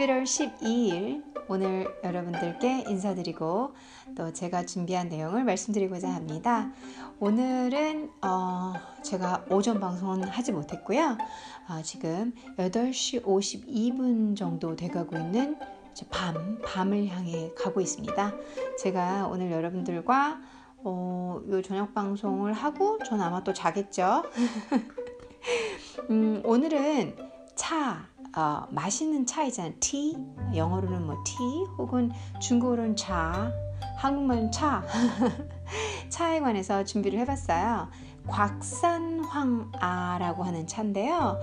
11월 12일 오늘 여러분들께 인사드리고 또 제가 준비한 내용을 말씀드리고자 합니다. 오늘은 어, 제가 오전 방송은 하지 못했고요. 어, 지금 8시 52분 정도 돼가고 있는 밤, 밤을 향해 가고 있습니다. 제가 오늘 여러분들과 어, 요 저녁 방송을 하고 전 아마 또 자겠죠. 음, 오늘은 차, 어, 마시는 차이잖아요. 티, 영어로는 뭐 티, 혹은 중국어로는 차, 한국말은 차. 차에 관해서 준비를 해봤어요. 곽산황아라고 하는 차인데요.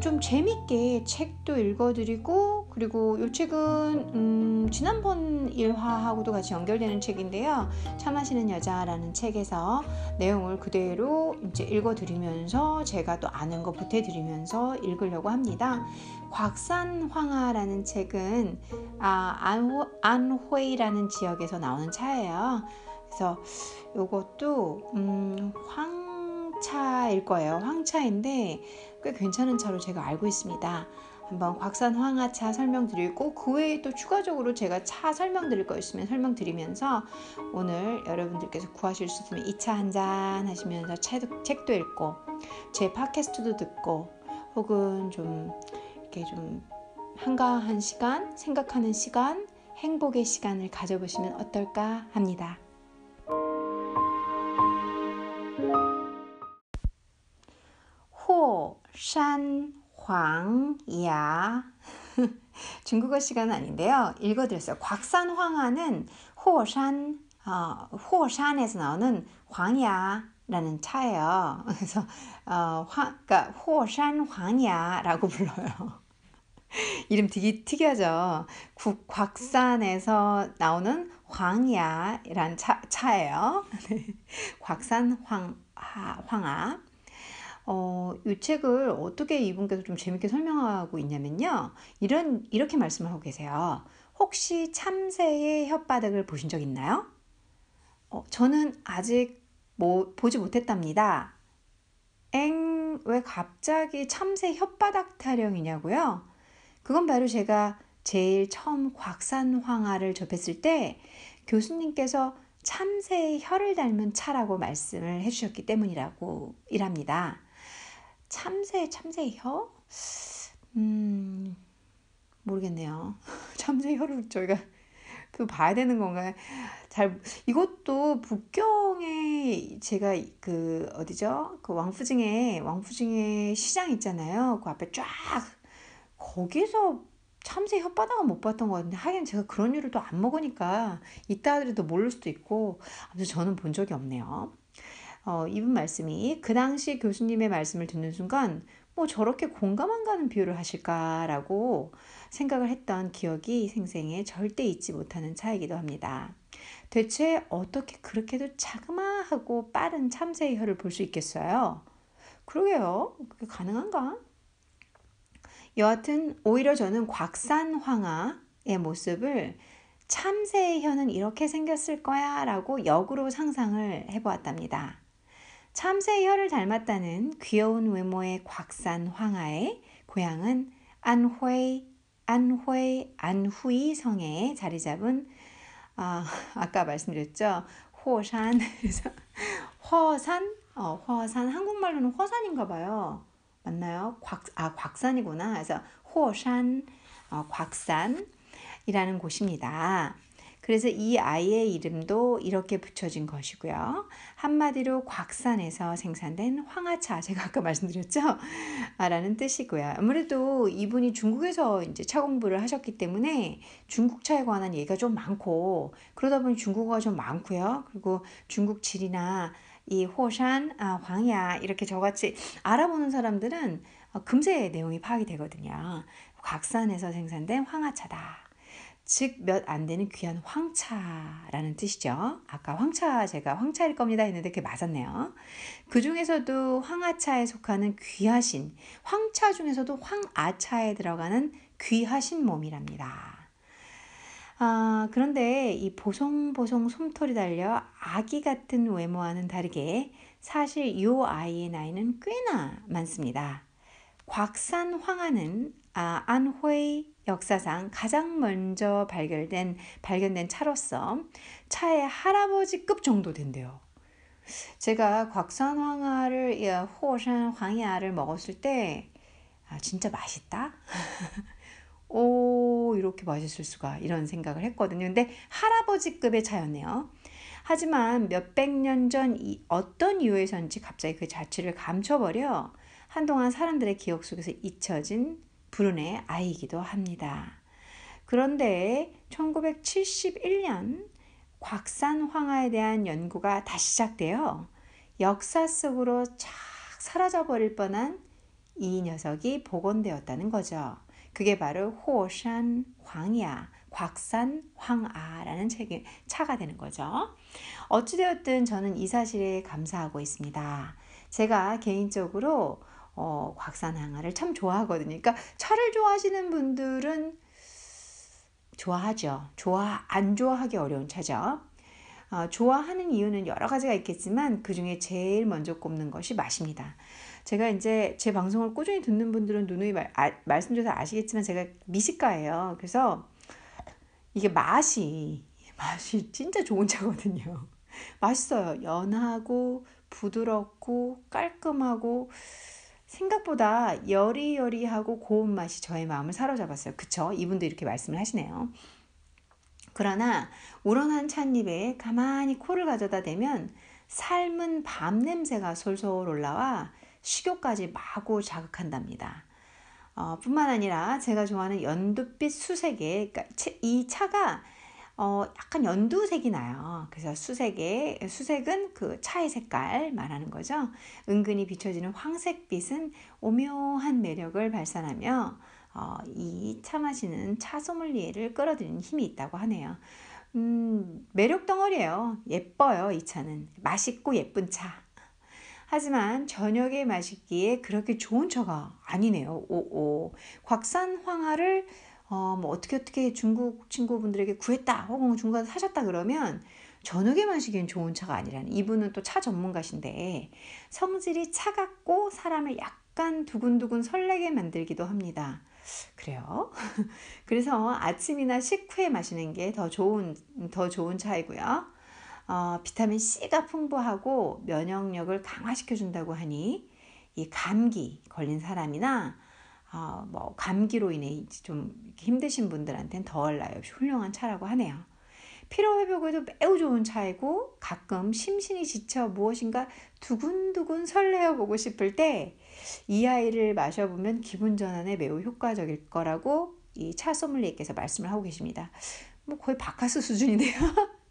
좀 재밌게 책도 읽어드리고 그리고 이 책은 음, 지난번 일화하고도 같이 연결되는 책인데요. 차 마시는 여자라는 책에서 내용을 그대로 이제 읽어드리면서 제가 또 아는 거 보태드리면서 읽으려고 합니다. 곽산황아라는 책은 아, 안호, 안회라는 지역에서 나오는 차예요. 그래서 이것도 음, 황차일 거예요. 황차인데 꽤 괜찮은 차로 제가 알고 있습니다. 한번 곽산 황하차 설명드리고 그 외에 또 추가적으로 제가 차 설명드릴 거 있으면 설명드리면서 오늘 여러분들께서 구하실 수 있으면 이 차 한 잔 하시면서 책도, 책도 읽고 제 팟캐스트도 듣고 혹은 좀 이렇게 좀 한가한 시간, 생각하는 시간, 행복의 시간을 가져보시면 어떨까 합니다. 霍山黄芽 중국어 시간은 아닌데요. 읽어드렸어요. 곽산황아는 호산, 어, 호산에서 나오는 황야라는 차예요. 그래서 어, 화, 그러니까 호산 황야라고 불러요. 이름 되게 특이하죠. 국, 곽산에서 나오는 황야라는 차, 차예요. 곽산 황, 황아. 어, 이 책을 어떻게 이분께서 좀 재밌게 설명하고 있냐면요. 이런, 이렇게 말씀을 하고 계세요. 혹시 참새의 혓바닥을 보신 적 있나요? 어, 저는 아직 뭐, 보지 못했답니다. 엥, 왜 갑자기 참새 혓바닥 타령이냐고요? 그건 바로 제가 제일 처음 곽산황화를 접했을 때 교수님께서 참새의 혀를 닮은 차라고 말씀을 해주셨기 때문이라고 일합니다. 참새, 참새 혀? 음, 모르겠네요. 참새 혀를 저희가 그 봐야 되는 건가요? 잘 이것도 북경에 제가 그 어디죠? 그 왕푸징에 왕푸징에 시장 있잖아요. 그 앞에 쫙 거기서 참새 혓바닥은 못 봤던 것 같은데 하긴 제가 그런 요리도 안 먹으니까 이따 하더라도 모를 수도 있고 아무튼 저는 본 적이 없네요. 어, 이분 말씀이 그 당시 교수님의 말씀을 듣는 순간 뭐 저렇게 공감 안 가는 비유를 하실까라고 생각을 했던 기억이 생생해 절대 잊지 못하는 차이기도 합니다. 대체 어떻게 그렇게도 자그마하고 빠른 참새의 혀를 볼 수 있겠어요? 그러게요. 그게 가능한가? 여하튼 오히려 저는 곽산황아의 모습을 참새의 혀는 이렇게 생겼을 거야 라고 역으로 상상을 해보았답니다. 참새의 혀를 닮았다는 귀여운 외모의 곽산 황하의 고향은 안회, 안회, 안후이 성에 자리 잡은 아, 아까 말씀드렸죠. 호산, 허산, 어, 허산 한국말로는 허산인가 봐요. 맞나요? 곽, 아, 곽산이구나. 그래서 호산, 어, 곽산이라는 곳입니다. 그래서 이 아이의 이름도 이렇게 붙여진 것이고요. 한마디로 곽산에서 생산된 황하차, 제가 아까 말씀드렸죠? 아, 라는 뜻이고요. 아무래도 이분이 중국에서 이제 차 공부를 하셨기 때문에 중국차에 관한 얘기가 좀 많고, 그러다 보니 중국어가 좀 많고요. 그리고 중국 질이나 이 호산, 아, 황야 이렇게 저같이 알아보는 사람들은 어, 금세 내용이 파악이 되거든요. 곽산에서 생산된 황하차다. 즉 몇 안 되는 귀한 황차라는 뜻이죠. 아까 황차 제가 황차일 겁니다 했는데 그게 맞았네요. 그 중에서도 황하차에 속하는 귀하신 황차 중에서도 황아차에 들어가는 귀하신 몸이랍니다. 아, 그런데 이 보송보송 솜털이 달려 아기 같은 외모와는 다르게 사실 이 아이의 나이는 꽤나 많습니다. 곽산 황하는 아, 안徽 역사상 가장 먼저 발견된 발견된 차로서 차의 할아버지급 정도 된대요. 제가 곽산 황하를 호산 황야를 먹었을 때 아, 진짜 맛있다. 오 이렇게 맛있을 수가 이런 생각을 했거든요. 근데 할아버지급의 차였네요. 하지만 몇백 년 전 어떤 이유에서인지 갑자기 그 자취를 감춰버려 한동안 사람들의 기억 속에서 잊혀진 불운의 아이이기도 합니다. 그런데 1971년 곽산 황하에 대한 연구가 다시 시작되어 역사 속으로 쫙 사라져버릴 뻔한 이 녀석이 복원되었다는 거죠. 그게 바로 호산 황야, 곽산 황아라는 책이 차가 되는 거죠. 어찌되었든 저는 이 사실에 감사하고 있습니다. 제가 개인적으로 어, 곽산 황하를 참 좋아하거든요. 그러니까 차를 좋아하시는 분들은 좋아하죠. 좋아 안 좋아하기 어려운 차죠. 어, 좋아하는 이유는 여러 가지가 있겠지만 그 중에 제일 먼저 꼽는 것이 맛입니다. 제가 이제 제 방송을 꾸준히 듣는 분들은 누누이 말, 아, 말씀드려서 아시겠지만 제가 미식가예요. 그래서 이게 맛이 맛이 진짜 좋은 차거든요. 맛있어요. 연하고 부드럽고 깔끔하고 생각보다 여리여리하고 고운 맛이 저의 마음을 사로잡았어요. 그쵸? 이분도 이렇게 말씀을 하시네요. 그러나 우러난 찻잎에 가만히 코를 가져다 대면 삶은 밤 냄새가 솔솔 올라와 식욕까지 마구 자극한답니다. 어, 뿐만 아니라 제가 좋아하는 연두빛 수색에 그러니까 이 차가 어, 약간 연두색이 나요. 그래서 수색의 수색은 그 차의 색깔 말하는 거죠. 은근히 비춰지는 황색빛은 오묘한 매력을 발산하며 어, 이차 마시는 차 소믈리에를 끌어들이는 힘이 있다고 하네요. 음, 매력 덩어리예요. 예뻐요, 이 차는. 맛있고 예쁜 차. 하지만 저녁에 마시기에 그렇게 좋은 차가 아니네요. 오오. 곽산 황하를 어, 뭐 어떻게 어떻게 중국 친구분들에게 구했다 혹은 중국에서 사셨다 그러면 저녁에 마시기엔 좋은 차가 아니라는 이분은 또 차 전문가신데 성질이 차갑고 사람을 약간 두근두근 설레게 만들기도 합니다. 그래요. 그래서 아침이나 식후에 마시는 게 더 좋은 더 좋은 차이고요. 어, 비타민 C가 풍부하고 면역력을 강화시켜 준다고 하니 이 감기 걸린 사람이나 어, 뭐 감기로 인해 좀 힘드신 분들한테는 덜 나요. 훌륭한 차라고 하네요. 피로 회복에도 매우 좋은 차이고 가끔 심신이 지쳐 무엇인가 두근두근 설레어 보고 싶을 때 이 아이를 마셔보면 기분 전환에 매우 효과적일 거라고 이 차 소믈리에께서 말씀을 하고 계십니다. 뭐 거의 바카스 수준이네요.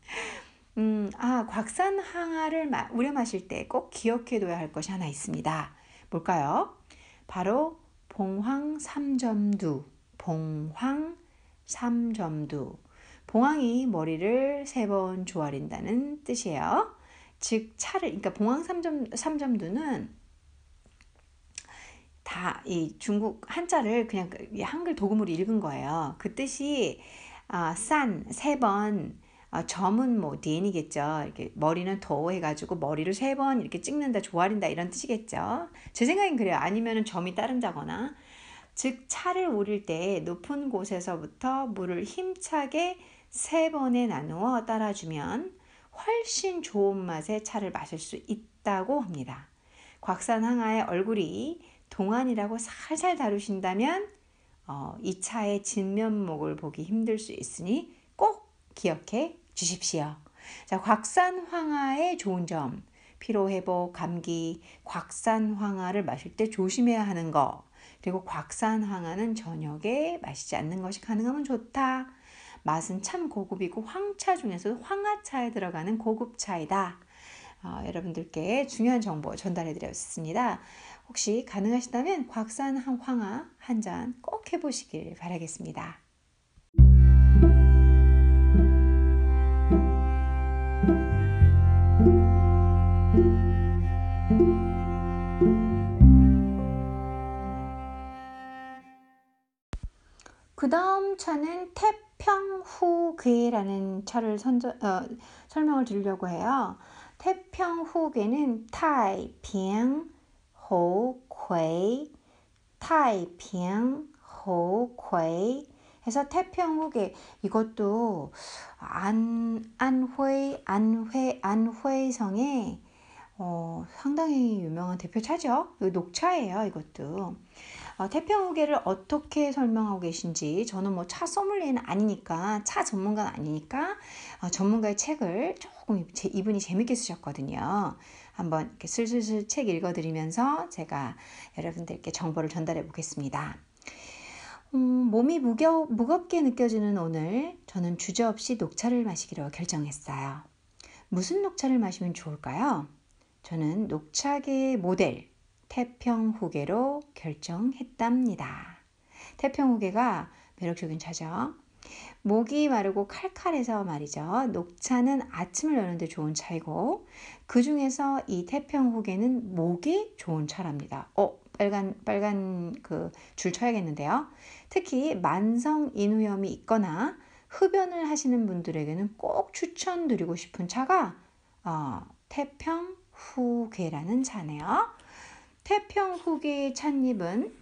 음, 아, 곽산 항아를 우려 마실 때 꼭 기억해둬야 할 것이 하나 있습니다. 뭘까요? 바로 봉황 삼점두. 봉황 삼점두. 봉황이 머리를 세 번 조아린다는 뜻이에요. 즉 차를 그러니까 봉황 삼점 삼점두는 다 이 중국 한자를 그냥 그 한글 도금으로 읽은 거예요. 그 뜻이 아, 싼세번 아, 점은 뭐 디엔이겠죠. 이렇게 머리는 도 해가지고 머리를 세 번 이렇게 찍는다, 조아린다 이런 뜻이겠죠. 제 생각엔 그래요. 아니면은 점이 따른다거나. 즉 차를 우릴 때 높은 곳에서부터 물을 힘차게 세 번에 나누어 따라주면 훨씬 좋은 맛의 차를 마실 수 있다고 합니다. 곽산 항아의 얼굴이 동안이라고 살살 다루신다면 어, 이 차의 진면목을 보기 힘들 수 있으니 꼭 기억해 주십시오. 자, 곽산 황하의 좋은 점. 피로 회복, 감기, 곽산 황하를 마실 때 조심해야 하는 거. 그리고 곽산 황하는 저녁에 마시지 않는 것이 가능하면 좋다. 맛은 참 고급이고 황차 중에서도 황하차에 들어가는 고급차이다. 어, 여러분들께 중요한 정보 전달해 드렸습니다. 혹시 가능하시다면 곽산 황하 한잔 꼭 해보시길 바라겠습니다. 그 다음 차는 태평후괴라는 차를 선저, 어, 설명을 드리려고 해요. 태평후괴는 타이평 호괴 타이핑, 호괴 해서 태평후계 이것도 안 안회 안회 안회성의 어, 상당히 유명한 대표차죠. 녹차예요, 이것도. 어, 태평후계를 어떻게 설명하고 계신지 저는 뭐 차 소믈리에는 아니니까 차 전문가는 아니니까 어, 전문가의 책을 조금 제, 이분이 재밌게 쓰셨거든요. 한번 이렇게 슬슬슬 책 읽어드리면서 제가 여러분들께 정보를 전달해 보겠습니다. 음, 몸이 무겨, 무겁게 느껴지는 오늘 저는 주저없이 녹차를 마시기로 결정했어요. 무슨 녹차를 마시면 좋을까요? 저는 녹차계의 모델 태평 후계로 결정했답니다. 태평 후계가 매력적인 차죠. 목이 마르고 칼칼해서 말이죠. 녹차는 아침을 여는데 좋은 차이고 그 중에서 이 태평 후계는 목이 좋은 차랍니다. 어, 빨간 빨간 그 줄 쳐야겠는데요. 특히 만성 인후염이 있거나 흡연을 하시는 분들에게는 꼭 추천드리고 싶은 차가 어, 태평 후계라는 차네요. 태평 후계 찻잎은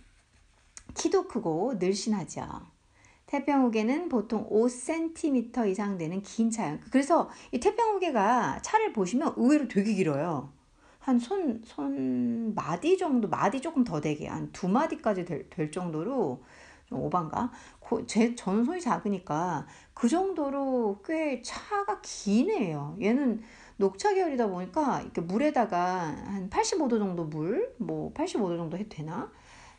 키도 크고 늘씬하죠. 태평후계는 보통 5cm 이상 되는 긴 차예요. 그래서 이 태평후계가 차를 보시면 의외로 되게 길어요. 한 손, 손 마디 정도, 마디 조금 더 되게, 한 두 마디까지 될, 될 정도로, 좀 오반가? 제, 저는 손이 작으니까 그 정도로 꽤 차가 기네요. 얘는 녹차 계열이다 보니까 이렇게 물에다가 한 85도 정도 물, 뭐 85도 정도 해도 되나?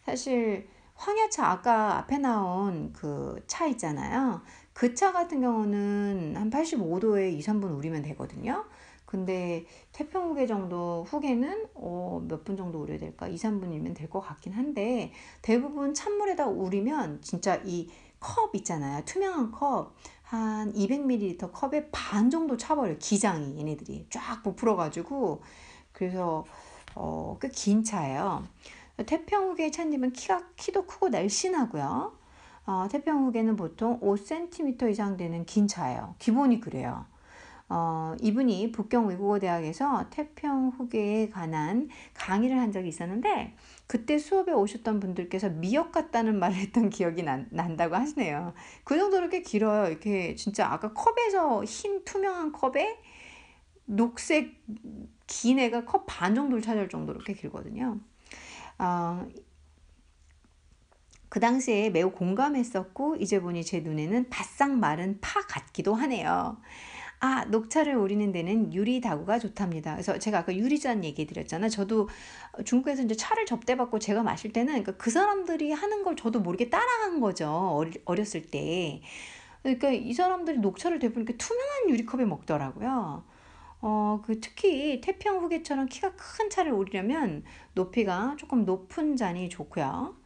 사실 황야차 아까 앞에 나온 그 차 있잖아요. 그 차 같은 경우는 한 85도에 2, 3분 우리면 되거든요. 근데 태평후계 정도 후계는 어, 몇 분 정도 우려야 될까? 2, 3분이면 될 것 같긴 한데 대부분 찬물에다 우리면 진짜 이 컵 있잖아요. 투명한 컵. 한 200ml 컵에 반 정도 차버려요. 기장이 얘네들이 쫙 부풀어가지고 그래서 어, 꽤 긴 차예요. 태평후계 찻잎은 키가 키도 크고 날씬하고요. 어, 태평후계는 보통 5cm 이상 되는 긴 차예요. 기본이 그래요. 어, 이분이 북경외국어대학에서 태평후계에 관한 강의를 한 적이 있었는데 그때 수업에 오셨던 분들께서 미역 같다는 말을 했던 기억이 난, 난다고 하시네요. 그 정도로 꽤 길어요. 이렇게 진짜 아까 컵에서 흰 투명한 컵에 녹색 긴 애가 컵 반 정도를 차지할 정도로 꽤 길거든요. 어, 그 당시에 매우 공감했었고 이제 보니 제 눈에는 바싹 마른 파 같기도 하네요. 아, 녹차를 우리는 데는 유리 다구가 좋답니다. 그래서 제가 아까 유리잔 얘기 드렸잖아요. 저도 중국에서 이제 차를 접대받고 제가 마실 때는 그러니까 그 사람들이 하는 걸 저도 모르게 따라한 거죠. 어렸을 때. 그러니까 이 사람들이 녹차를 대부분 이렇게 투명한 유리컵에 먹더라고요. 어, 그 특히 태평 후계처럼 키가 큰 차를 우리려면 높이가 조금 높은 잔이 좋고요.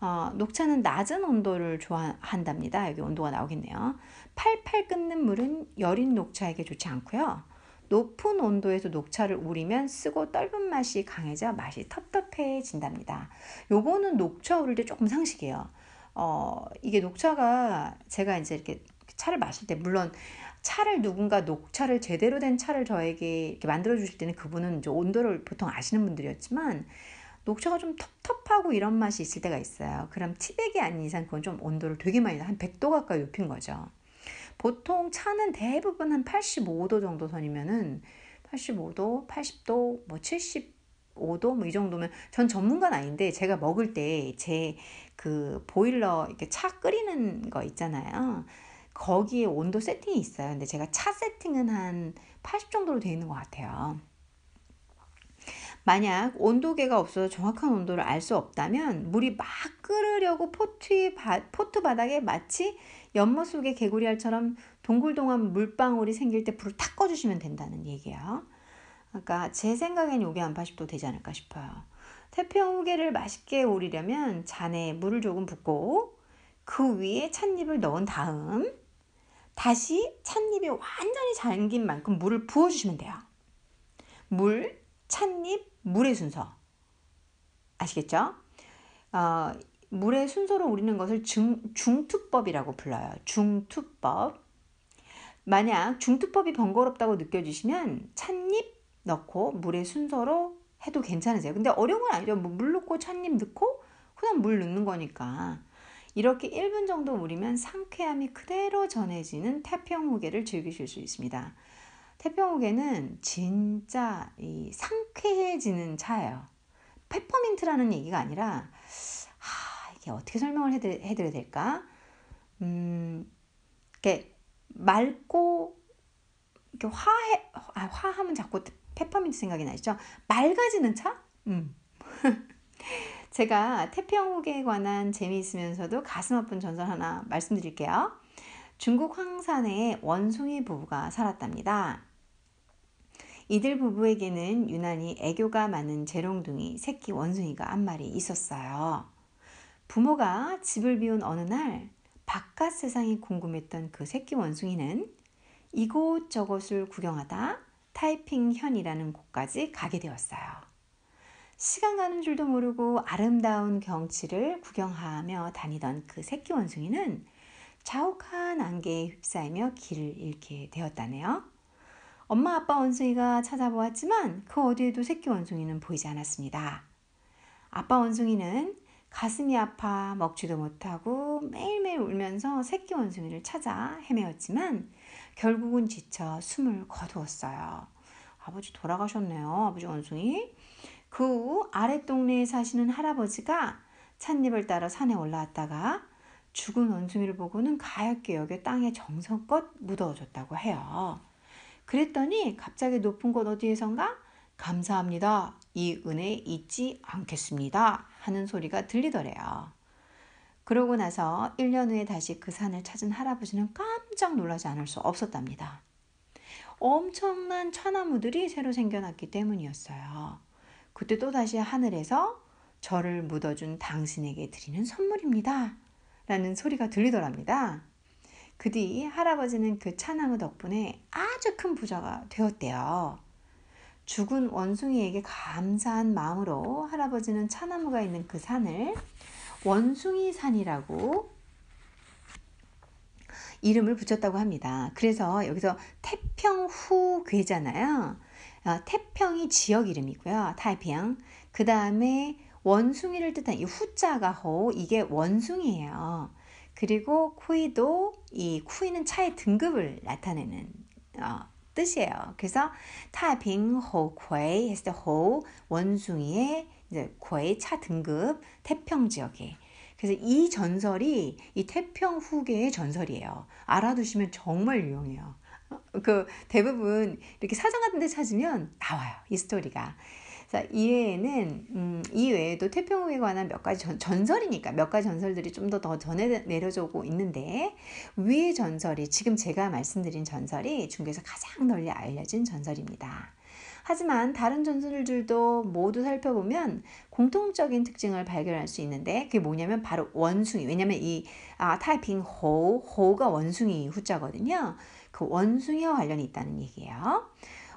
어, 녹차는 낮은 온도를 좋아한답니다. 여기 온도가 나오겠네요. 팔팔 끓는 물은 여린 녹차에게 좋지 않고요. 높은 온도에서 녹차를 우리면 쓰고 떫은 맛이 강해져 맛이 텁텁해진답니다. 요거는 녹차 우릴 때 조금 상식이에요. 어, 이게 녹차가 제가 이제 이렇게 차를 마실 때 물론 차를 누군가 녹차를 제대로 된 차를 저에게 이렇게 만들어 주실 때는 그분은 이제 온도를 보통 아시는 분들이었지만 녹차가 좀 텁텁하고 이런 맛이 있을 때가 있어요. 그럼 티백이 아닌 이상 그건 좀 온도를 되게 많이 한 100도 가까이 높인 거죠. 보통 차는 대부분 한 85도 정도 선이면은 85도, 80도, 뭐 75도 뭐 이 정도면 전 전문가는 아닌데 제가 먹을 때 제 그 보일러 이렇게 차 끓이는 거 있잖아요. 거기에 온도 세팅이 있어요. 근데 제가 차 세팅은 한 80 정도로 되어 있는 것 같아요. 만약 온도계가 없어서 정확한 온도를 알 수 없다면 물이 막 끓으려고 포트, 바, 포트 바닥에 마치 연못 속의 개구리알처럼 동글동한 물방울이 생길 때 불을 탁 꺼주시면 된다는 얘기예요. 그러니까 제 생각엔 이게 한 80도 되지 않을까 싶어요. 태평후괴를 맛있게 우리려면 잔에 물을 조금 붓고 그 위에 찻잎을 넣은 다음 다시 찻잎이 완전히 잠긴 만큼 물을 부어주시면 돼요. 물, 찻잎, 물의 순서. 아시겠죠? 어, 물의 순서로 우리는 것을 중, 중투법이라고 불러요. 중투법. 만약 중투법이 번거롭다고 느껴지시면 찻잎 넣고 물의 순서로 해도 괜찮으세요. 근데 어려운 건 아니죠. 뭐 물 넣고 찻잎 넣고 그냥 물 넣는 거니까. 이렇게 1분 정도 우리면 상쾌함이 그대로 전해지는 태평호개를 즐기실 수 있습니다. 태평후괴는 진짜 이 상쾌해지는 차예요. 페퍼민트라는 얘기가 아니라 하, 이게 어떻게 설명을 해드려, 해드려야 될까? 음, 이렇게 맑고 이렇게 화해 아, 화하면 자꾸 페퍼민트 생각이 나시죠? 맑아지는 차? 음. 제가 태평후괴에 관한 재미있으면서도 가슴 아픈 전설 하나 말씀드릴게요. 중국 황산에 원숭이 부부가 살았답니다. 이들 부부에게는 유난히 애교가 많은 재롱둥이 새끼 원숭이가 한 마리 있었어요. 부모가 집을 비운 어느 날 바깥 세상이 궁금했던 그 새끼 원숭이는 이곳저곳을 구경하다 타이핑현이라는 곳까지 가게 되었어요. 시간 가는 줄도 모르고 아름다운 경치를 구경하며 다니던 그 새끼 원숭이는 자욱한 안개에 휩싸이며 길을 잃게 되었다네요. 엄마 아빠 원숭이가 찾아보았지만 그 어디에도 새끼 원숭이는 보이지 않았습니다. 아빠 원숭이는 가슴이 아파 먹지도 못하고 매일매일 울면서 새끼 원숭이를 찾아 헤매었지만 결국은 지쳐 숨을 거두었어요. 아버지 돌아가셨네요. 아버지 원숭이. 그 후 아랫 동네에 사시는 할아버지가 찻잎을 따라 산에 올라왔다가 죽은 원숭이를 보고는 가엾게 여겨 땅에 정성껏 묻어줬다고 해요. 그랬더니 갑자기 높은 곳 어디에선가 감사합니다. 이 은혜 잊지 않겠습니다. 하는 소리가 들리더래요. 그러고 나서 1년 후에 다시 그 산을 찾은 할아버지는 깜짝 놀라지 않을 수 없었답니다. 엄청난 천나무들이 새로 생겨났기 때문이었어요. 그때 또다시 하늘에서 저를 묻어준 당신에게 드리는 선물입니다. 라는 소리가 들리더랍니다. 그 뒤 할아버지는 그 차나무 덕분에 아주 큰 부자가 되었대요. 죽은 원숭이에게 감사한 마음으로 할아버지는 차나무가 있는 그 산을 원숭이 산이라고 이름을 붙였다고 합니다. 그래서 여기서 태평후괴잖아요. 어, 태평이 지역 이름이고요. 타이평. 그 다음에 원숭이를 뜻한 이 후자가 호 이게 원숭이에요. 그리고 쿠이도 이 쿠이는 차의 등급을 나타내는 어, 뜻이에요. 그래서 타이핑 호 퀘이 했을 때 호 원숭이의 이제 퀘이 차 등급 태평 지역에 그래서 이 전설이 이 태평 후계의 전설이에요. 알아두시면 정말 유용해요. 그 대부분 이렇게 사전 같은 데 찾으면 나와요. 이 스토리가. 자, 이외에는 음, 이 외에도 태평호에 관한 몇 가지 전, 전설이니까 몇 가지 전설들이 좀 더 더 전해 내려오고 있는데 위의 전설이 지금 제가 말씀드린 전설이 중국에서 가장 널리 알려진 전설입니다. 하지만 다른 전설들도 모두 살펴보면 공통적인 특징을 발견할 수 있는데 그게 뭐냐면 바로 원숭이. 왜냐면 이 아, 타이핑 호, 호가 원숭이 후자거든요. 그 원숭이와 관련이 있다는 얘기예요.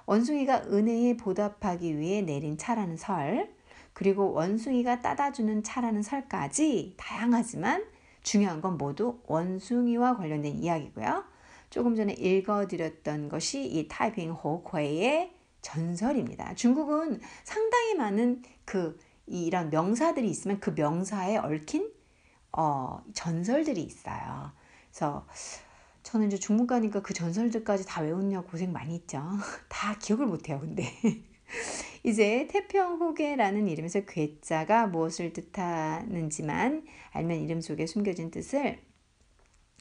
원숭이가 은혜에 보답하기 위해 내린 차라는 설, 그리고 원숭이가 따다주는 차라는 설까지 다양하지만 중요한 건 모두 원숭이와 관련된 이야기고요. 조금 전에 읽어드렸던 것이 이 타이핑 호코의 전설입니다. 중국은 상당히 많은 그 이런 명사들이 있으면 그 명사에 얽힌 어, 전설들이 있어요. 그래서 저는 이제 중국 가니까 그 전설들까지 다 외우느냐고 고생 많이 했죠. 다 기억을 못해요, 근데. 이제 태평호계라는 이름에서 괴자가 무엇을 뜻하는지만 알면 이름 속에 숨겨진 뜻을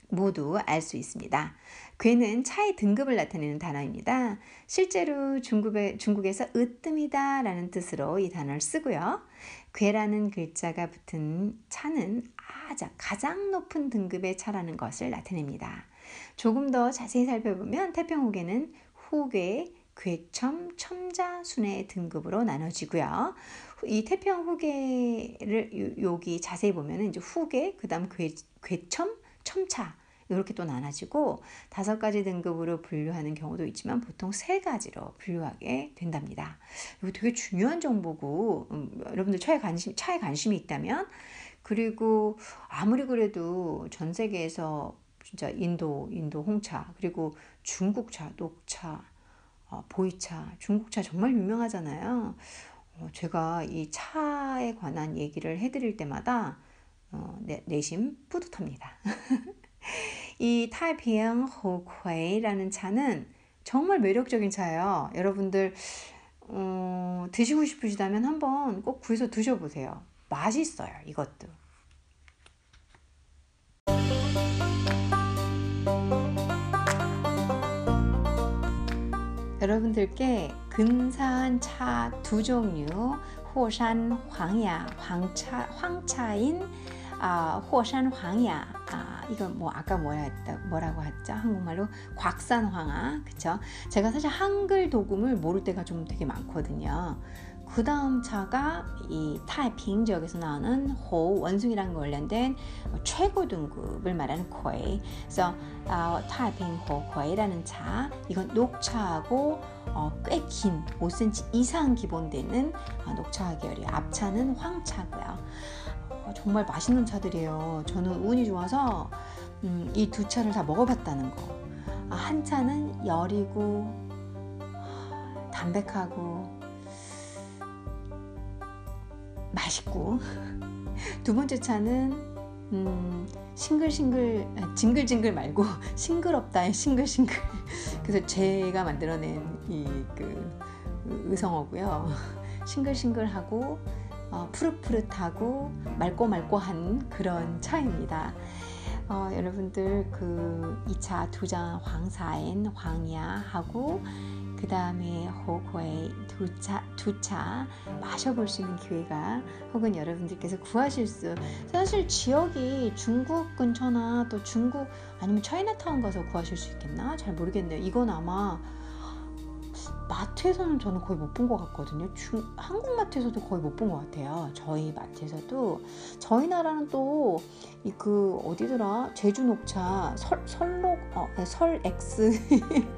모두 알 수 있습니다. 괴는 차의 등급을 나타내는 단어입니다. 실제로 중국에, 중국에서 으뜸이다 라는 뜻으로 이 단어를 쓰고요. 괴라는 글자가 붙은 차는 아자, 가장 높은 등급의 차라는 것을 나타냅니다. 조금 더 자세히 살펴보면 태평호계는 호계, 괴첨, 첨자, 순의 등급으로 나눠지고요. 이 태평 후계를 여기 자세히 보면 이제 후계, 그다음 괴, 괴첨, 첨차 이렇게 또 나눠지고 다섯 가지 등급으로 분류하는 경우도 있지만 보통 세 가지로 분류하게 된답니다. 이거 되게 중요한 정보고 음, 여러분들 차에 관심 차에 관심이 있다면 그리고 아무리 그래도 전 세계에서 진짜 인도 인도 홍차 그리고 중국차 녹차 어, 보이차 중국차 정말 유명하잖아요. 어, 제가 이 차에 관한 얘기를 해드릴 때마다 어, 내, 내심 뿌듯합니다. 이 타이핑 호퀘이라는 차는 정말 매력적인 차예요. 여러분들 어, 드시고 싶으시다면 한번 꼭 구해서 드셔보세요. 맛있어요, 이것도. 여러분들께 근사한 차 두 종류, 호산 황야, 황차, 황차인 아, 호산 황야. 아, 이거 뭐 아까 뭐라 했다, 뭐라고 했죠? 한국말로 곽산 황하. 그쵸? 제가 사실 한글 도금을 모를 때가 좀 되게 많거든요. 그 다음 차가 이 타이핑 지역에서 나오는 호 원숭이랑 관련된 최고 등급을 말하는 코이. 그래서 어, 타이핑 호 코이라는 차. 이건 녹차하고 어, 꽤긴 5cm 이상 기본되는 어, 녹차 계열이 앞차는 황차고요. 어, 정말 맛있는 차들이에요. 저는 운이 좋아서 음, 이두 차를 다 먹어봤다는 거. 아, 한 차는 열이고 담백하고 맛있고. 두 번째 차는 음, 싱글싱글 아, 징글징글 말고 싱글없다의 싱글싱글. 그래서 제가 만들어낸 이 그 의성어고요. 싱글싱글하고 어, 푸릇푸릇하고 맑고맑고한 그런 차입니다. 어, 여러분들 그 2차 두장 황사엔 황야하고 그 다음에 호고의 두차 두차 마셔볼 수 있는 기회가 혹은 여러분들께서 구하실 수 사실 지역이 중국 근처나 또 중국 아니면 차이나타운 가서 구하실 수 있겠나 잘 모르겠네요. 이건 아마 마트에서는 저는 거의 못 본 것 같거든요. 중, 한국 마트에서도 거의 못 본 것 같아요. 저희 마트에서도 저희 나라는 또 이 그 어디더라 제주 녹차 설 설록 어, 네, 설X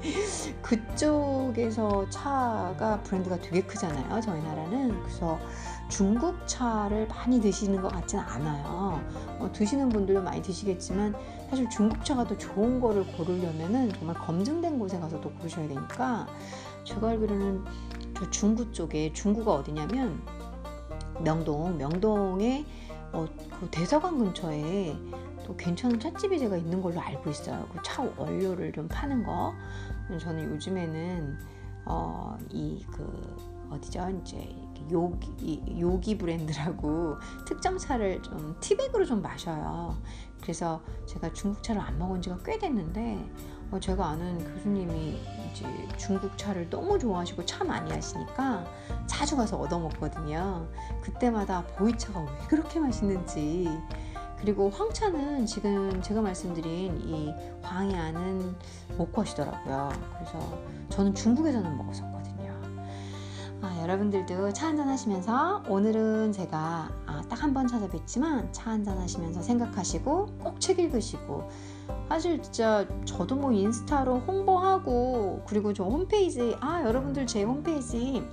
그쪽에서 차가 브랜드가 되게 크잖아요. 저희 나라는 그래서 중국 차를 많이 드시는 것 같지는 않아요. 어, 드시는 분들도 많이 드시겠지만 사실 중국 차가 더 좋은 거를 고르려면은 정말 검증된 곳에 가서 또 고르셔야 되니까 제가 알기로는 저 중구 쪽에 중구가 어디냐면 명동 명동에 어, 그 대사관 근처에 또 괜찮은 찻집이 제가 있는 걸로 알고 있어요. 그 차 원료를 좀 파는 거. 저는 요즘에는 어, 이 그 어디죠? 이제 요기, 요기 브랜드라고 특정 차를 좀 티백으로 좀 마셔요. 그래서 제가 중국차를 안 먹은 지가 꽤 됐는데 어, 제가 아는 교수님이 이제 중국 차를 너무 좋아하시고 차 많이 하시니까 자주 가서 얻어 먹거든요. 그때마다 보이차가 왜 그렇게 맛있는지 그리고 황차는 지금 제가 말씀드린 이 황야는 못 구하시더라고요. 그래서 저는 중국에서는 먹었었거든요. 아, 여러분들도 차 한잔 하시면서 오늘은 제가 아, 딱한 번 찾아뵙지만 차 한잔 하시면서 생각하시고 꼭 책 읽으시고 사실 진짜 저도 뭐 인스타로 홍보하고 그리고 저 홈페이지 아 여러분들 제 홈페이지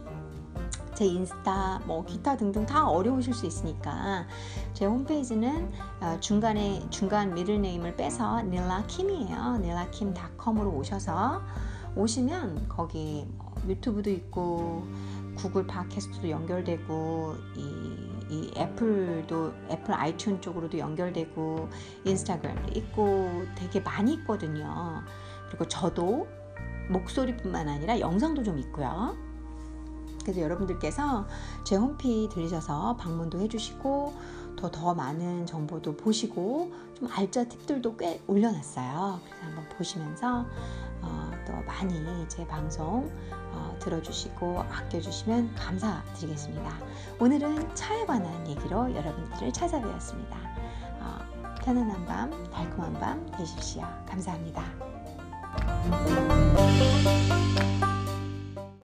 제 인스타 뭐 기타 등등 다 어려우실 수 있으니까 제 홈페이지는 어, 중간에 중간 미들네임을 빼서 닐라킴이에요. 닐라킴닷컴으로 오셔서 오시면 거기 뭐 유튜브도 있고 구글 팟캐스트도 연결되고 이, 이 애플도 애플 아이튠 쪽으로도 연결되고 인스타그램도 있고 되게 많이 있거든요. 그리고 저도 목소리뿐만 아니라 영상도 좀 있고요. 그래서 여러분들께서 제 홈페이지 들리셔서 방문도 해주시고 더 더 많은 정보도 보시고 좀 알짜 팁들도 꽤 올려놨어요. 그래서 한번 보시면서 어, 또 많이 제 방송 어, 들어주시고 아껴주시면 감사드리겠습니다. 오늘은 차에 관한 얘기로 여러분들을 찾아뵈었습니다. 어, 편안한 밤, 달콤한 밤 되십시오. 감사합니다.